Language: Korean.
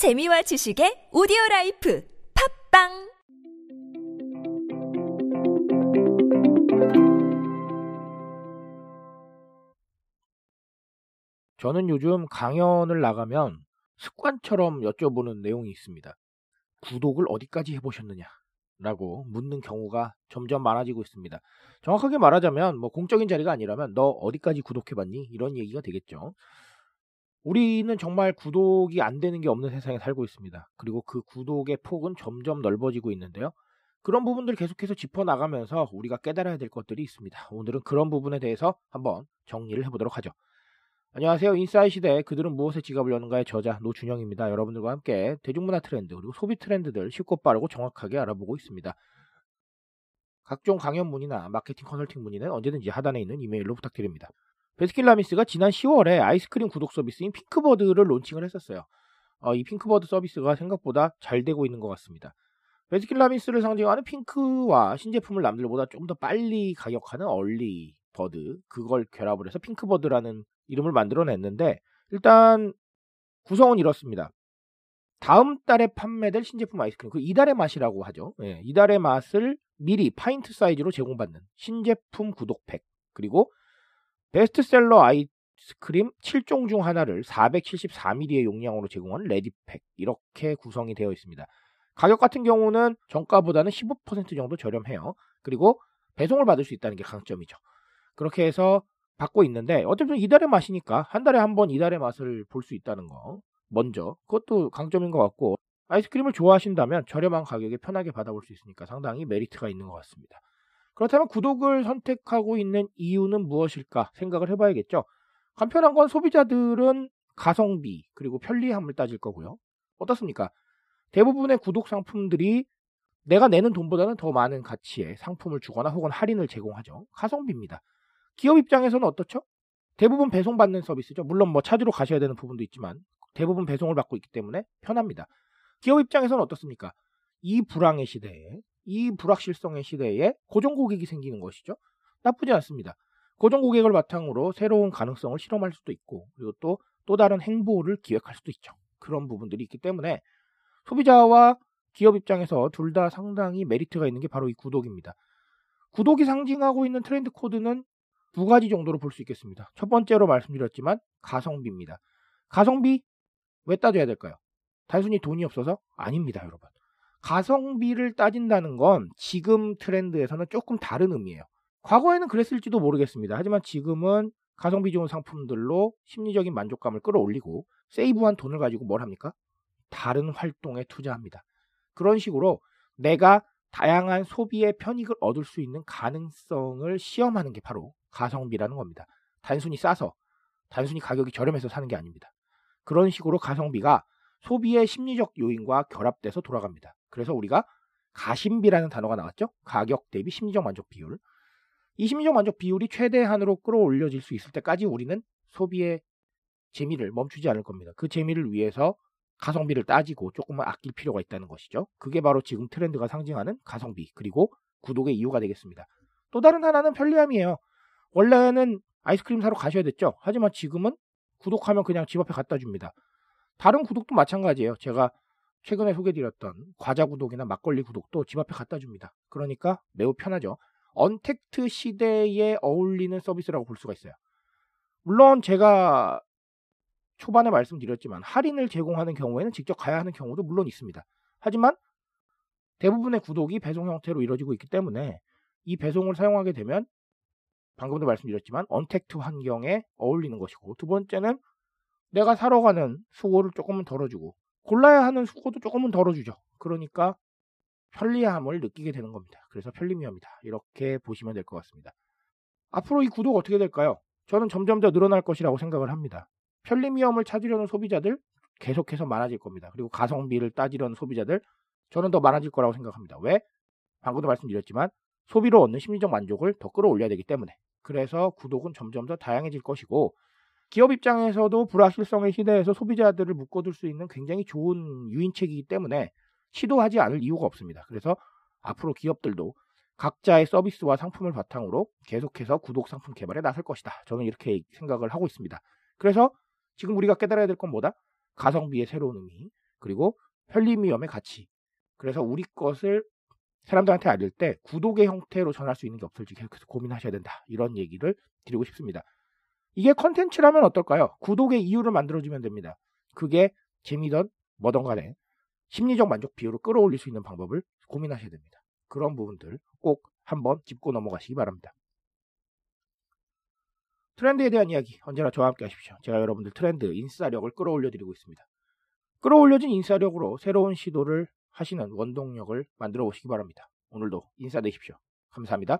재미와 지식의 오디오 라이프 팟빵 저는 요즘 강연을 나가면 습관처럼 여쭤보는 내용이 있습니다. 구독을 어디까지 해보셨느냐? 라고 묻는 경우가 점점 많아지고 있습니다. 정확하게 말하자면 뭐 공적인 자리가 아니라면 너 어디까지 구독해봤니? 이런 얘기가 되겠죠. 우리는 정말 구독이 안 되는 게 없는 세상에 살고 있습니다. 그리고 그 구독의 폭은 점점 넓어지고 있는데요. 그런 부분들 계속해서 짚어나가면서 우리가 깨달아야 될 것들이 있습니다. 오늘은 그런 부분에 대해서 한번 정리를 해보도록 하죠. 안녕하세요. 인사이 시대 그들은 무엇에 지갑을 여는가의 저자 노준영입니다. 여러분들과 함께 대중문화 트렌드 그리고 소비 트렌드들 쉽고 빠르고 정확하게 알아보고 있습니다. 각종 강연 문의나 마케팅 컨설팅 문의는 언제든지 하단에 있는 이메일로 부탁드립니다. 베스킨라빈스가 지난 10월에 아이스크림 구독 서비스인 핑크버드를 론칭을 했었어요. 어, 이 핑크버드 서비스가 생각보다 잘 되고 있는 것 같습니다. 베스킨라빈스를 상징하는 핑크와 신제품을 남들보다 좀 더 빨리 get하는 early bird 그걸 결합을 해서 핑크버드라는 이름을 만들어냈는데 일단 구성은 이렇습니다. 다음 달에 판매될 신제품 아이스크림 그 이달의 맛이라고 하죠. 예, 이달의 맛을 미리 파인트 사이즈로 제공받는 신제품 구독팩 그리고 베스트셀러 아이스크림 7종 중 하나를 474ml의 용량으로 제공하는 레디팩 이렇게 구성이 되어 있습니다. 가격 같은 경우는 정가보다는 15% 정도 저렴해요. 그리고 배송을 받을 수 있다는 게 강점이죠. 그렇게 해서 받고 있는데 어쨌든 이달의 맛이니까 한 달에 한 번 이달의 맛을 볼 수 있다는 거 먼저 그것도 강점인 것 같고 아이스크림을 좋아하신다면 저렴한 가격에 편하게 받아볼 수 있으니까 상당히 메리트가 있는 것 같습니다. 그렇다면 구독을 선택하고 있는 이유는 무엇일까 생각을 해봐야겠죠. 간편한 건 소비자들은 가성비 그리고 편리함을 따질 거고요. 어떻습니까? 대부분의 구독 상품들이 내가 내는 돈보다는 더 많은 가치의 상품을 주거나 혹은 할인을 제공하죠. 가성비입니다. 기업 입장에서는 어떻죠? 대부분 배송받는 서비스죠. 물론 뭐 차주로 가셔야 되는 부분도 있지만 대부분 배송을 받고 있기 때문에 편합니다. 기업 입장에서는 어떻습니까? 이 불황의 시대에 이 불확실성의 시대에 고정 고객이 생기는 것이죠. 나쁘지 않습니다. 고정 고객을 바탕으로 새로운 가능성을 실험할 수도 있고 그리고 또 또 다른 행보를 기획할 수도 있죠. 그런 부분들이 있기 때문에 소비자와 기업 입장에서 둘 다 상당히 메리트가 있는 게 바로 이 구독입니다. 구독이 상징하고 있는 트렌드 코드는 두 가지 정도로 볼 수 있겠습니다. 첫 번째로 말씀드렸지만 가성비입니다. 가성비 왜 따져야 될까요? 단순히 돈이 없어서 아닙니다, 여러분. 가성비를 따진다는 건 지금 트렌드에서는 조금 다른 의미예요. 과거에는 그랬을지도 모르겠습니다. 하지만 지금은 가성비 좋은 상품들로 심리적인 만족감을 끌어올리고 세이브한 돈을 가지고 뭘 합니까? 다른 활동에 투자합니다. 그런 식으로 내가 다양한 소비의 편익을 얻을 수 있는 가능성을 시험하는 게 바로 가성비라는 겁니다. 단순히 싸서, 단순히 가격이 저렴해서 사는 게 아닙니다. 그런 식으로 가성비가 소비의 심리적 요인과 결합돼서 돌아갑니다. 그래서 우리가 가심비라는 단어가 나왔죠. 가격 대비 심리적 만족 비율. 이 심리적 만족 비율이 최대한으로 끌어올려질 수 있을 때까지 우리는 소비의 재미를 멈추지 않을 겁니다. 그 재미를 위해서 가성비를 따지고 조금만 아낄 필요가 있다는 것이죠. 그게 바로 지금 트렌드가 상징하는 가성비 그리고 구독의 이유가 되겠습니다. 또 다른 하나는 편리함이에요. 원래는 아이스크림 사러 가셔야 됐죠. 하지만 지금은 구독하면 그냥 집 앞에 갖다 줍니다. 다른 구독도 마찬가지예요. 제가 최근에 소개드렸던 과자 구독이나 막걸리 구독도 집 앞에 갖다 줍니다. 그러니까 매우 편하죠. 언택트 시대에 어울리는 서비스라고 볼 수가 있어요. 물론 제가 초반에 말씀드렸지만 할인을 제공하는 경우에는 직접 가야 하는 경우도 물론 있습니다. 하지만 대부분의 구독이 배송 형태로 이루어지고 있기 때문에 이 배송을 사용하게 되면 방금도 말씀드렸지만 언택트 환경에 어울리는 것이고 두 번째는 내가 사러 가는 수고를 조금은 덜어주고 골라야 하는 수고도 조금은 덜어주죠. 그러니까 편리함을 느끼게 되는 겁니다. 그래서 편리미엄이다. 이렇게 보시면 될 것 같습니다. 앞으로 이 구독 어떻게 될까요? 저는 점점 더 늘어날 것이라고 생각을 합니다. 편리미엄을 찾으려는 소비자들 계속해서 많아질 겁니다. 그리고 가성비를 따지려는 소비자들 저는 더 많아질 거라고 생각합니다. 왜? 방금도 말씀드렸지만 소비로 얻는 심리적 만족을 더 끌어올려야 되기 때문에 그래서 구독은 점점 더 다양해질 것이고 기업 입장에서도 불확실성의 시대에서 소비자들을 묶어둘 수 있는 굉장히 좋은 유인책이기 때문에 시도하지 않을 이유가 없습니다. 그래서 앞으로 기업들도 각자의 서비스와 상품을 바탕으로 계속해서 구독 상품 개발에 나설 것이다. 저는 이렇게 생각을 하고 있습니다. 그래서 지금 우리가 깨달아야 될 건 뭐다? 가성비의 새로운 의미, 그리고 편리 위험의 가치. 그래서 우리 것을 사람들한테 알릴 때 구독의 형태로 전할 수 있는 게 없을지 계속해서 고민하셔야 된다. 이런 얘기를 드리고 싶습니다. 이게 컨텐츠라면 어떨까요? 구독의 이유를 만들어주면 됩니다. 그게 재미든 뭐든 간에 심리적 만족 비율을 끌어올릴 수 있는 방법을 고민하셔야 됩니다. 그런 부분들 꼭 한번 짚고 넘어가시기 바랍니다. 트렌드에 대한 이야기 언제나 저와 함께 하십시오. 제가 여러분들 트렌드, 인싸력을 끌어올려 드리고 있습니다. 끌어올려진 인싸력으로 새로운 시도를 하시는 원동력을 만들어 보시기 바랍니다. 오늘도 인싸 되십시오. 감사합니다.